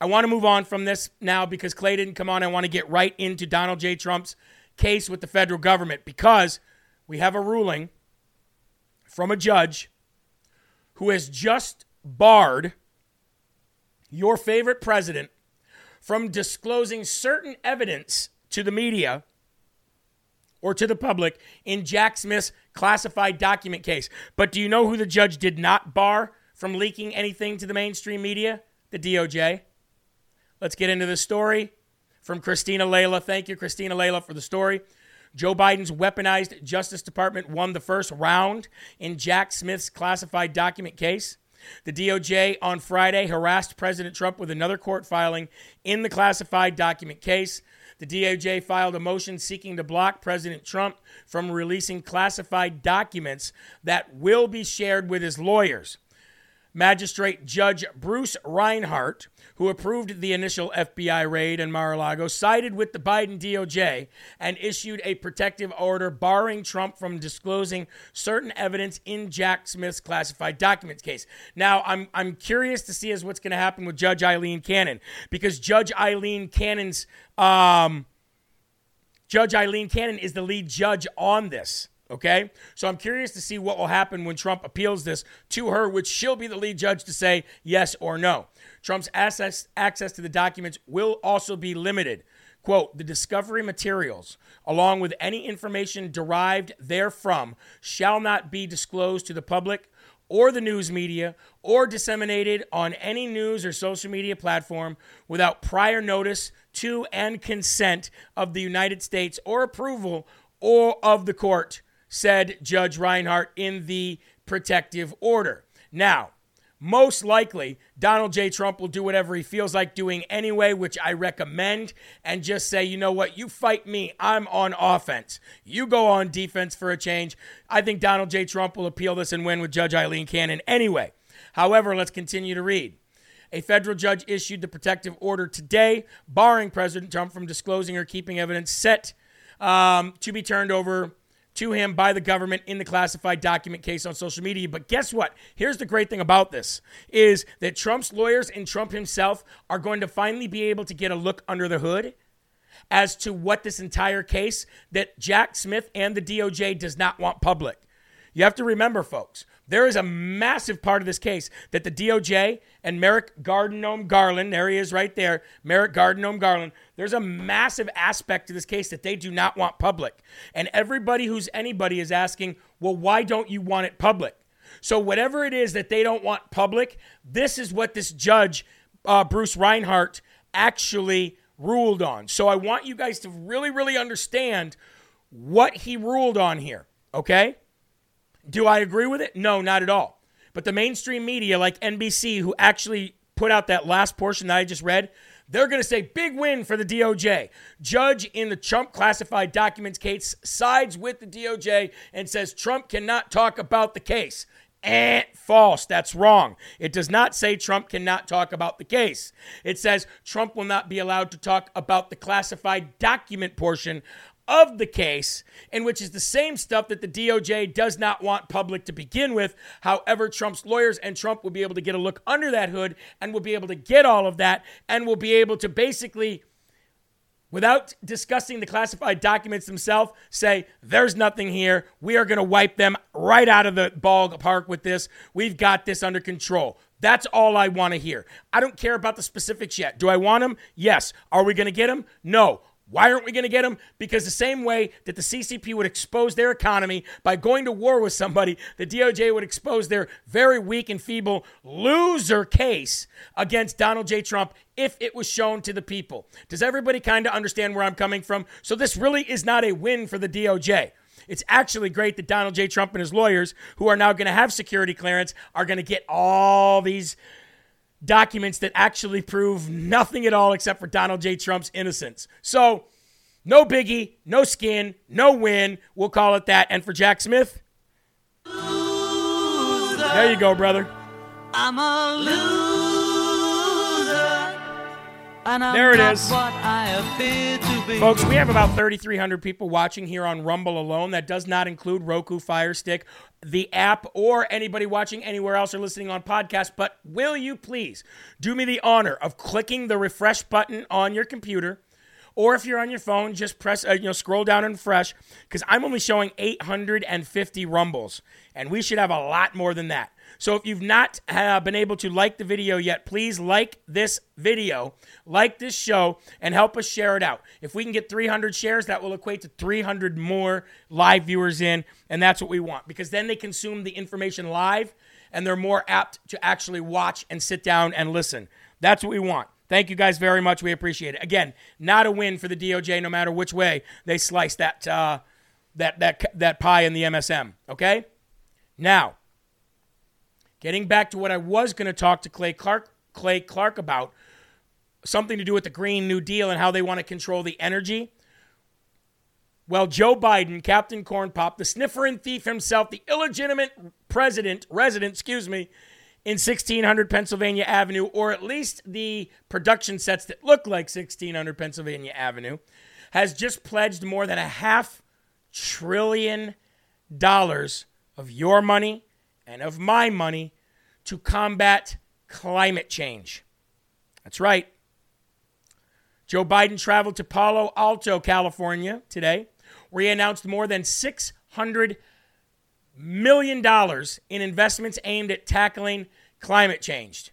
I want to move on from this now because Clay didn't come on. I want to get right into Donald J. Trump's case with the federal government because we have a ruling from a judge who has just barred your favorite president from disclosing certain evidence to the media or to the public in Jack Smith's classified document case. But do you know who the judge did not bar from leaking anything to the mainstream media? The DOJ. Let's get into the story from Cristina Laila. Thank you, Cristina Laila, for the story. Joe Biden's weaponized Justice Department won the first round in Jack Smith's classified document case. The DOJ on Friday harassed President Trump with another court filing in the classified document case. The DOJ filed a motion seeking to block President Trump from releasing classified documents that will be shared with his lawyers. Magistrate Judge Bruce Reinhart, who approved the initial FBI raid in Mar a Lago, sided with the Biden DOJ and issued a protective order barring Trump from disclosing certain evidence in Jack Smith's classified documents case. Now, I'm, I'm curious to see as what's going to happen with Judge Aileen Cannon because Judge Aileen Cannon's um, Judge Aileen Cannon is the lead judge on this. Okay? So I'm curious to see what will happen when Trump appeals this to her, which she'll be the lead judge to say yes or no. Trump's access, access to the documents will also be limited. Quote, the discovery materials, along with any information derived therefrom, shall not be disclosed to the public or the news media or disseminated on any news or social media platform without prior notice to and consent of the United States or approval or of the court said Judge Reinhart in the protective order. Now, most likely Donald J. Trump will do whatever he feels like doing anyway, which I recommend, and just say, you know what, you fight me, I'm on offense. You go on defense for a change. I think Donald J. Trump will appeal this and win with Judge Aileen Cannon anyway. However, let's continue to read. A federal judge issued the protective order today, barring President Trump from disclosing or keeping evidence set um, to be turned over to him by the government in the classified document case on social media. But guess what? Here's the great thing about this is that Trump's lawyers and Trump himself are going to finally be able to get a look under the hood as to what this entire case that Jack Smith and the DOJ does not want public. You have to remember, folks, there is a massive part of this case that the DOJ and Merrick Gardenome Garland, there he is right there, Merrick Gardenome Garland, there's a massive aspect to this case that they do not want public. And everybody who's anybody is asking, well, why don't you want it public? So, whatever it is that they don't want public, this is what this judge, uh, Bruce Reinhart, actually ruled on. So, I want you guys to really, really understand what he ruled on here, okay? Do I agree with it? No, not at all. But the mainstream media, like NBC, who actually put out that last portion that I just read, they're going to say big win for the DOJ. Judge in the Trump classified documents case sides with the DOJ and says Trump cannot talk about the case. Eh, false. That's wrong. It does not say Trump cannot talk about the case. It says Trump will not be allowed to talk about the classified document portion of the case, and which is the same stuff that the DOJ does not want public to begin with. However, Trump's lawyers and Trump will be able to get a look under that hood and will be able to get all of that and will be able to basically without discussing the classified documents themselves, say, there's nothing here. We are going to wipe them right out of the ballpark with this. We've got this under control. That's all I want to hear. I don't care about the specifics yet. Do I want them? Yes. Are we going to get them? No. Why aren't we going to get them? Because the same way that the CCP would expose their economy by going to war with somebody, the DOJ would expose their very weak and feeble loser case against Donald J. Trump if it was shown to the people. Does everybody kind of understand where I'm coming from? So this really is not a win for the DOJ. It's actually great that Donald J. Trump and his lawyers, who are now going to have security clearance, are going to get all these documents that actually prove nothing at all except for Donald J. Trump's innocence. So, no biggie, no skin, no win. We'll call it that. And for Jack Smith, loser. there you go, brother. I'm a loser. There it is. Folks, we have about 3,300 people watching here on Rumble alone. That does not include Roku, Fire Stick, the app, or anybody watching anywhere else or listening on podcast. But will you please do me the honor of clicking the refresh button on your computer? Or if you're on your phone, just press, uh, you know, scroll down and refresh because I'm only showing 850 rumbles, and we should have a lot more than that. So if you've not uh, been able to like the video yet, please like this video, like this show, and help us share it out. If we can get 300 shares, that will equate to 300 more live viewers in, and that's what we want because then they consume the information live and they're more apt to actually watch and sit down and listen. That's what we want. Thank you guys very much. We appreciate it. Again, not a win for the DOJ, no matter which way they slice that uh, that that that pie in the MSM. Okay. Now, Getting back to what I was going to talk to Clay Clark, Clay Clark about, something to do with the Green New Deal and how they want to control the energy. Well, Joe Biden, Captain Corn Pop, the sniffer and thief himself, the illegitimate president, resident, excuse me, in 1600 Pennsylvania Avenue, or at least the production sets that look like 1600 Pennsylvania Avenue, has just pledged more than a half trillion dollars of your money and of my money to combat climate change. That's right. Joe Biden traveled to Palo Alto, California today, where he announced more than $600 million dollars in investments aimed at tackling climate change.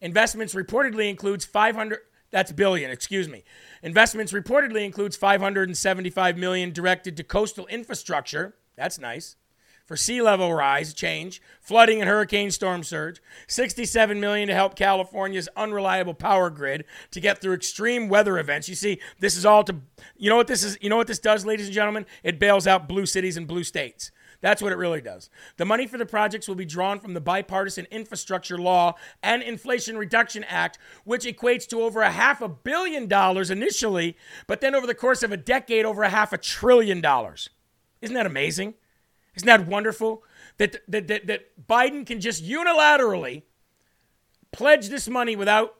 Investments reportedly includes 500 that's billion, excuse me. Investments reportedly includes 575 million directed to coastal infrastructure. That's nice. for sea level rise change, flooding and hurricane storm surge, 67 million to help California's unreliable power grid to get through extreme weather events. You see, this is all to you know what this is, you know what this does ladies and gentlemen? It bails out blue cities and blue states. That's what it really does. The money for the projects will be drawn from the Bipartisan Infrastructure Law and Inflation Reduction Act, which equates to over a half a billion dollars initially, but then over the course of a decade, over a half a trillion dollars. Isn't that amazing? Isn't that wonderful? That, that, that, that Biden can just unilaterally pledge this money without,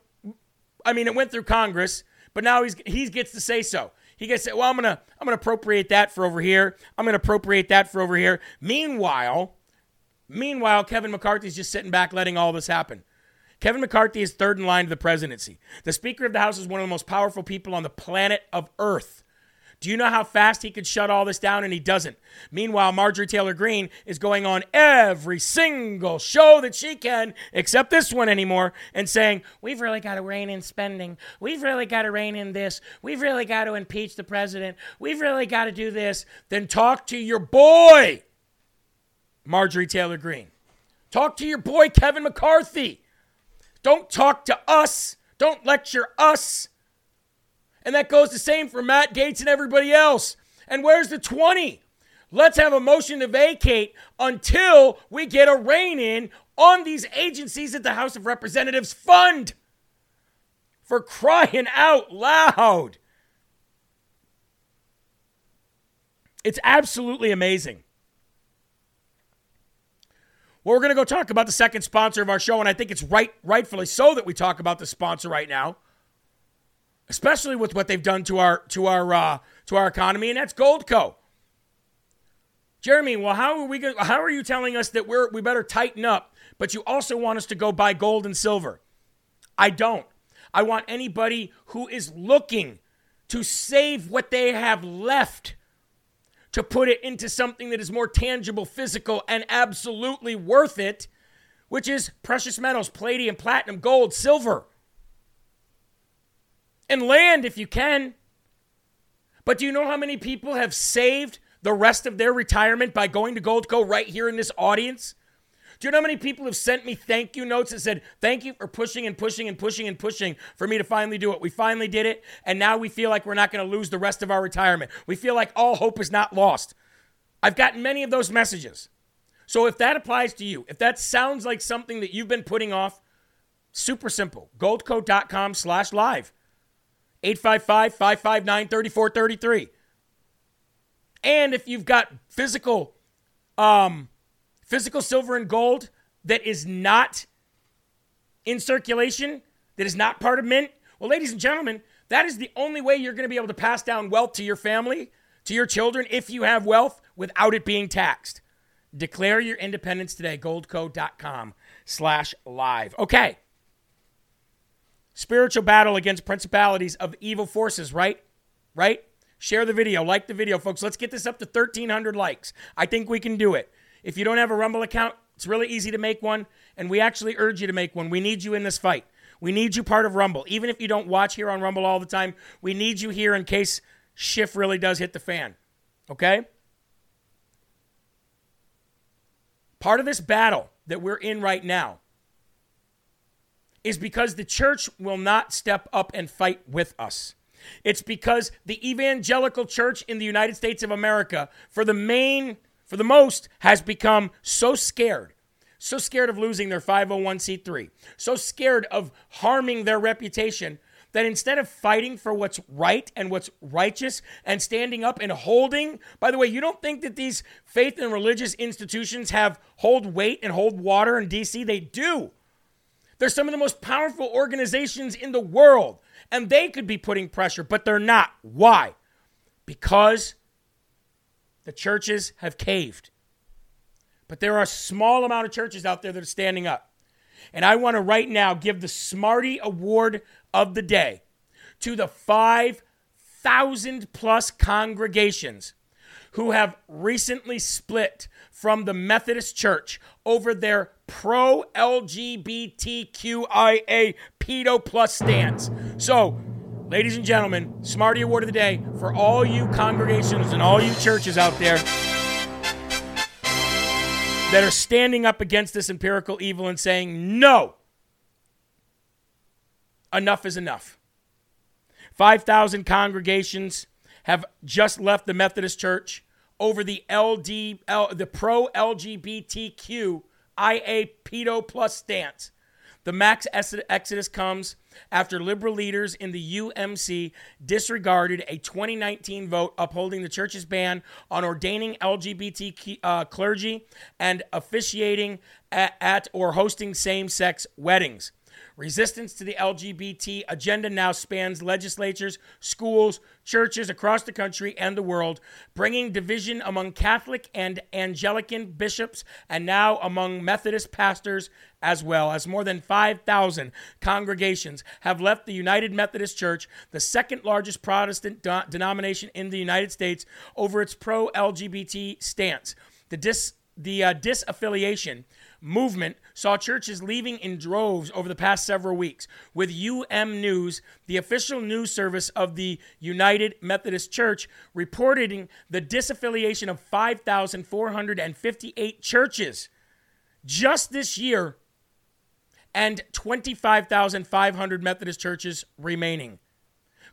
I mean, it went through Congress, but now he's, he gets to say so. He gets say, well, I'm gonna I'm gonna appropriate that for over here. I'm gonna appropriate that for over here. Meanwhile, meanwhile, Kevin McCarthy's just sitting back letting all this happen. Kevin McCarthy is third in line to the presidency. The Speaker of the House is one of the most powerful people on the planet of Earth. Do you know how fast he could shut all this down? And he doesn't. Meanwhile, Marjorie Taylor Greene is going on every single show that she can, except this one anymore, and saying, We've really got to rein in spending. We've really got to rein in this. We've really got to impeach the president. We've really got to do this. Then talk to your boy, Marjorie Taylor Greene. Talk to your boy, Kevin McCarthy. Don't talk to us. Don't lecture us. And that goes the same for Matt Gaetz and everybody else. And where's the 20? Let's have a motion to vacate until we get a rein in on these agencies that the House of Representatives fund. For crying out loud. It's absolutely amazing. Well, we're going to go talk about the second sponsor of our show, and I think it's right, rightfully so that we talk about the sponsor right now especially with what they've done to our to our uh, to our economy, and that's Goldco. Jeremy, well, how are we? Go- how are you telling us that we're we better tighten up, but you also want us to go buy gold and silver? I don't. I want anybody who is looking to save what they have left to put it into something that is more tangible, physical, and absolutely worth it, which is precious metals, palladium, platinum, gold, silver and land if you can. But do you know how many people have saved the rest of their retirement by going to Goldco right here in this audience? Do you know how many people have sent me thank you notes that said, Thank you for pushing and pushing and pushing and pushing for me to finally do it? We finally did it, and now we feel like we're not going to lose the rest of our retirement. We feel like all hope is not lost. I've gotten many of those messages. So if that applies to you, if that sounds like something that you've been putting off, super simple. Goldco.com slash live. 855 559 3433. And if you've got physical, um, physical silver and gold that is not in circulation, that is not part of mint, well, ladies and gentlemen, that is the only way you're going to be able to pass down wealth to your family, to your children, if you have wealth, without it being taxed. Declare your independence today. Goldco.com slash live. Okay spiritual battle against principalities of evil forces, right? Right? Share the video, like the video, folks. Let's get this up to 1,300 likes. I think we can do it. If you don't have a Rumble account, it's really easy to make one, and we actually urge you to make one. We need you in this fight. We need you part of Rumble. Even if you don't watch here on Rumble all the time, we need you here in case Schiff really does hit the fan. Okay? Part of this battle that we're in right now is because the church will not step up and fight with us. It's because the evangelical church in the United States of America, for the main, for the most, has become so scared, so scared of losing their 501c3, so scared of harming their reputation that instead of fighting for what's right and what's righteous and standing up and holding, by the way, you don't think that these faith and religious institutions have hold weight and hold water in DC? They do. They're some of the most powerful organizations in the world, and they could be putting pressure, but they're not. Why? Because the churches have caved. But there are a small amount of churches out there that are standing up. And I want to right now give the Smarty Award of the day to the 5,000 plus congregations who have recently split from the Methodist Church over their pro LGBTQIA pedo plus stance. So, ladies and gentlemen, Smarty Award of the Day for all you congregations and all you churches out there. that are standing up against this empirical evil and saying, no, enough is enough. 5,000 congregations have just left the Methodist Church over the LD, the pro LGBTQ IA pedo plus stance. The max exodus comes after liberal leaders in the UMC disregarded a 2019 vote upholding the church's ban on ordaining LGBT uh, clergy and officiating at, at or hosting same sex weddings. Resistance to the LGBT agenda now spans legislatures, schools, churches across the country and the world, bringing division among Catholic and Anglican bishops and now among Methodist pastors as well, as more than 5,000 congregations have left the United Methodist Church, the second largest Protestant de- denomination in the United States, over its pro LGBT stance. The, dis- the uh, disaffiliation movement saw churches leaving in droves over the past several weeks, with UM News, the official news service of the United Methodist Church, reporting the disaffiliation of 5,458 churches just this year and 25,500 Methodist churches remaining.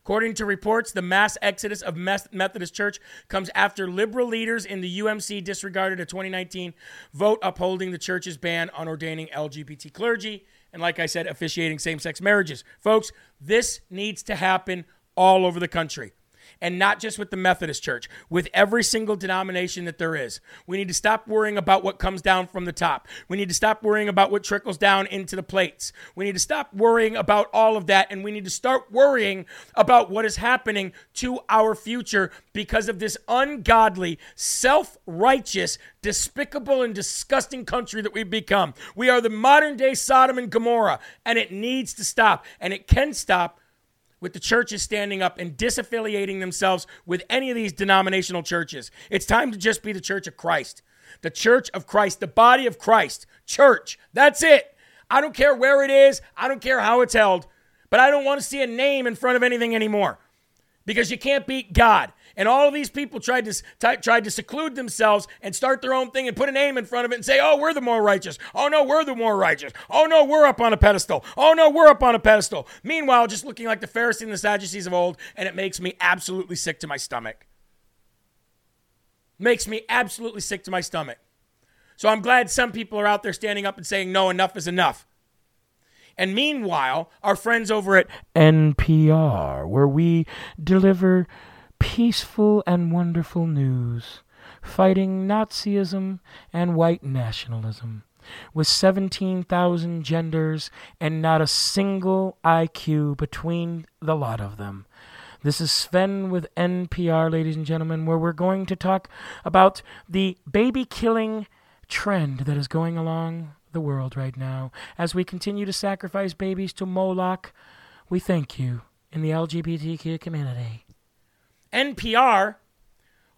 According to reports, the mass exodus of Methodist Church comes after liberal leaders in the UMC disregarded a 2019 vote upholding the church's ban on ordaining LGBT clergy and, like I said, officiating same sex marriages. Folks, this needs to happen all over the country and not just with the Methodist Church, with every single denomination that there is. We need to stop worrying about what comes down from the top. We need to stop worrying about what trickles down into the plates. We need to stop worrying about all of that, and we need to start worrying about what is happening to our future because of this ungodly, self righteous, despicable, and disgusting country that we've become. We are the modern day Sodom and Gomorrah, and it needs to stop, and it can stop with the churches standing up and disaffiliating themselves with any of these denominational churches. It's time to just be the church of Christ. The church of Christ, the body of Christ, church. That's it. I don't care where it is, I don't care how it's held, but I don't want to see a name in front of anything anymore because you can't beat God. And all these people tried to, t- tried to seclude themselves and start their own thing and put a name in front of it and say, oh, we're the more righteous. Oh, no, we're the more righteous. Oh, no, we're up on a pedestal. Oh, no, we're up on a pedestal. Meanwhile, just looking like the Pharisees and the Sadducees of old, and it makes me absolutely sick to my stomach. Makes me absolutely sick to my stomach. So I'm glad some people are out there standing up and saying, no, enough is enough. And meanwhile, our friends over at NPR, where we deliver peaceful and wonderful news, fighting Nazism and white nationalism, with 17,000 genders and not a single IQ between the lot of them. This is Sven with NPR, ladies and gentlemen, where we're going to talk about the baby killing trend that is going along the world right now. As we continue to sacrifice babies to Moloch, we thank you in the LGBTQ community. NPR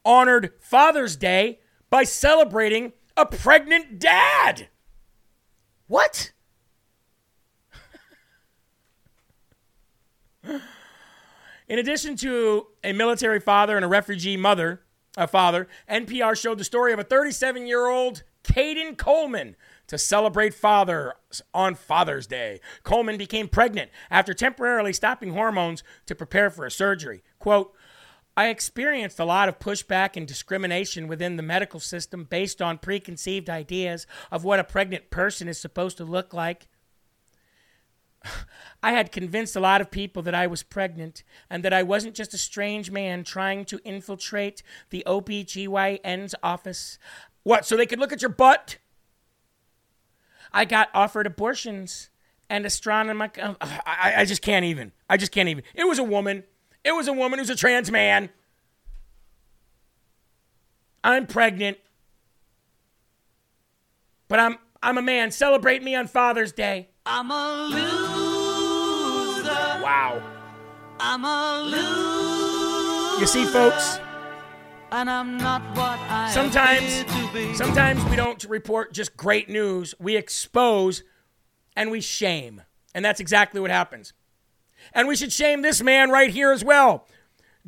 honored Father's Day by celebrating a pregnant dad. What? In addition to a military father and a refugee mother, a father, NPR showed the story of a 37 year old Kayden Coleman to celebrate fathers on Father's Day. Coleman became pregnant after temporarily stopping hormones to prepare for a surgery. Quote, I experienced a lot of pushback and discrimination within the medical system based on preconceived ideas of what a pregnant person is supposed to look like. I had convinced a lot of people that I was pregnant and that I wasn't just a strange man trying to infiltrate the OBGYN's office. What, so they could look at your butt? I got offered abortions and astronomy. I, I just can't even. I just can't even. It was a woman. It was a woman who's a trans man. I'm pregnant. But I'm I'm a man. Celebrate me on Father's Day. I'm a loser. Wow. I'm a loser. You see, folks. And I'm not what I sometimes, sometimes we don't report just great news. We expose and we shame. And that's exactly what happens. And we should shame this man right here as well.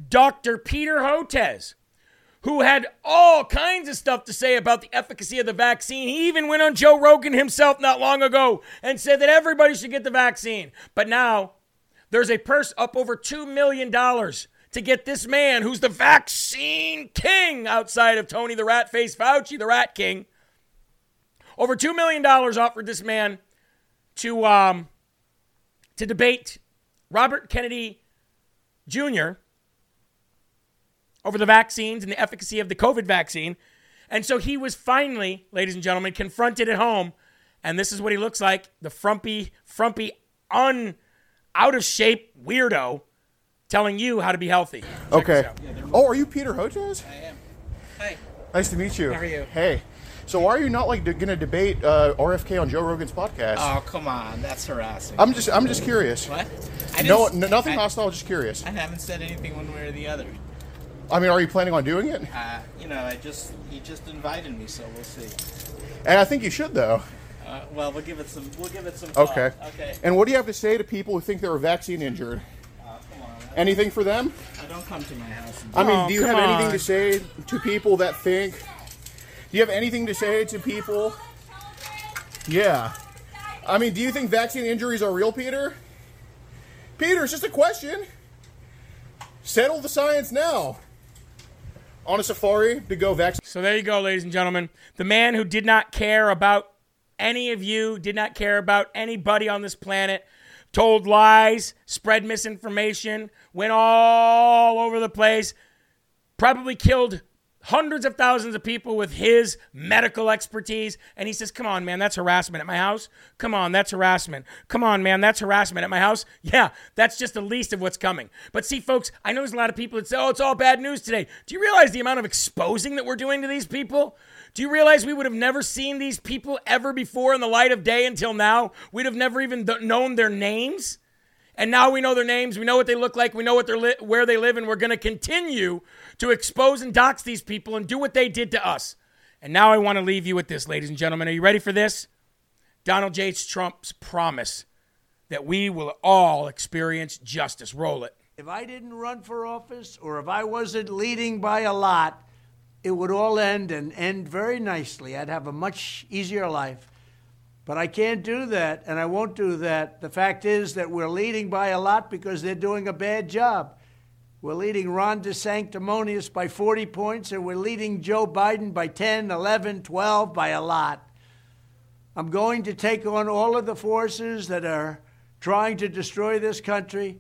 Dr. Peter Hotez, who had all kinds of stuff to say about the efficacy of the vaccine. He even went on Joe Rogan himself not long ago and said that everybody should get the vaccine. But now there's a purse up over $2 million to get this man who's the vaccine king outside of Tony the Rat Face Fauci, the Rat King. Over $2 million offered this man to, um, to debate Robert Kennedy Jr. over the vaccines and the efficacy of the COVID vaccine. And so he was finally, ladies and gentlemen, confronted at home. And this is what he looks like the frumpy, frumpy, un, out of shape weirdo telling you how to be healthy. Check Okay. Oh, are you Peter Hotez? I am. Hi. Nice to meet you. How are you? Hey. So why are you not like going to debate uh, RFK on Joe Rogan's podcast? Oh, come on. That's harassing. I'm just I'm just curious. What? I No, didn't- n- nothing I- hostile. Just curious. I haven't said anything one way or the other. I mean, are you planning on doing it? Uh, you know, I just he just invited me, so we'll see. And I think you should though. Uh, well, we'll give it some. We'll give it some. Thought. Okay. Okay. And what do you have to say to people who think they were vaccine injured? Anything for them? I don't come to my house. I mean, Oh, do you come have anything to say to people that think? Do you have anything to say to people? Yeah. I mean, do you think vaccine injuries are real, Peter? Peter, it's just a question. Settle the science now. On a safari to go vaccine. So there you go, ladies and gentlemen. The man who did not care about any of you, did not care about anybody on this planet, told lies, spread misinformation, went all over the place, probably killed hundreds of thousands of people with his medical expertise. And he says, Come on, man, that's harassment at my house. Come on, that's harassment. Come on, man, that's harassment at my house. Yeah, that's just the least of what's coming. But see, folks, I know there's a lot of people that say, Oh, it's all bad news today. Do you realize the amount of exposing that we're doing to these people? Do you realize we would have never seen these people ever before in the light of day until now? We'd have never even th- known their names. And now we know their names, we know what they look like, we know what they're li- where they live, and we're going to continue to expose and dox these people and do what they did to us. And now I want to leave you with this, ladies and gentlemen. Are you ready for this? Donald J. Trump's promise that we will all experience justice. Roll it. If I didn't run for office or if I wasn't leading by a lot, it would all end and end very nicely. I'd have a much easier life. But I can't do that, and I won't do that. The fact is that we're leading by a lot because they're doing a bad job. We're leading Ron DeSanctimonious by 40 points, and we're leading Joe Biden by 10, 11, 12, by a lot. I'm going to take on all of the forces that are trying to destroy this country,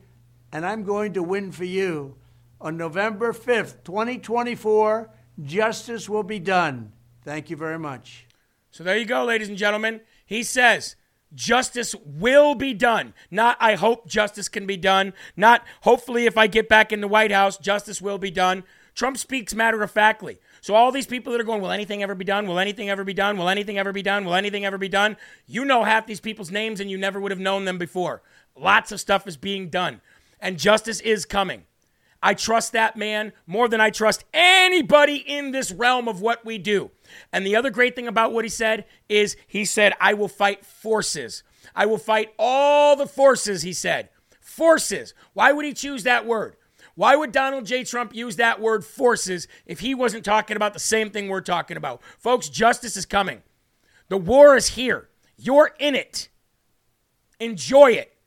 and I'm going to win for you. On November 5th, 2024, justice will be done. Thank you very much. So there you go, ladies and gentlemen. He says justice will be done. Not I hope justice can be done. Not hopefully if I get back in the White House, justice will be done. Trump speaks matter of factly. So all these people that are going, will anything ever be done? Will anything ever be done? Will anything ever be done? Will anything ever be done? You know half these people's names and you never would have known them before. Lots of stuff is being done. And justice is coming. I trust that man more than I trust anybody in this realm of what we do. And the other great thing about what he said is he said, I will fight forces. I will fight all the forces, he said. Forces. Why would he choose that word? Why would Donald J. Trump use that word forces if he wasn't talking about the same thing we're talking about? Folks, justice is coming. The war is here. You're in it. Enjoy it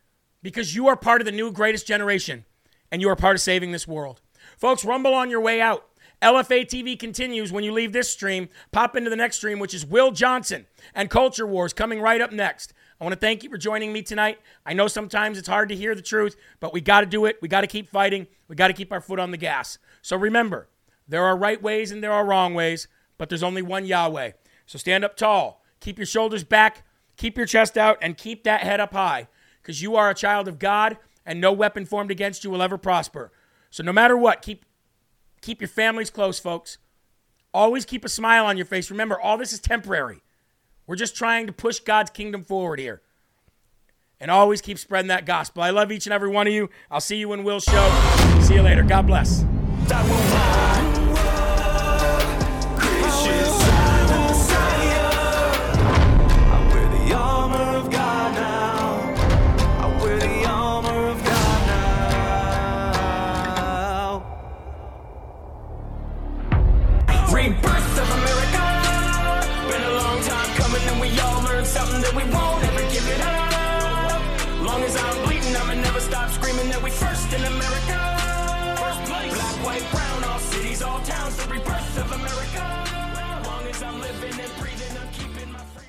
because you are part of the new greatest generation and you are part of saving this world. Folks, rumble on your way out. LFA TV continues when you leave this stream. Pop into the next stream, which is Will Johnson and Culture Wars coming right up next. I want to thank you for joining me tonight. I know sometimes it's hard to hear the truth, but we got to do it. We got to keep fighting. We got to keep our foot on the gas. So remember, there are right ways and there are wrong ways, but there's only one Yahweh. So stand up tall, keep your shoulders back, keep your chest out, and keep that head up high because you are a child of God and no weapon formed against you will ever prosper. So no matter what, keep keep your families close, folks. Always keep a smile on your face. Remember, all this is temporary. We're just trying to push God's kingdom forward here. And always keep spreading that gospel. I love each and every one of you. I'll see you in Will's show. See you later. God bless.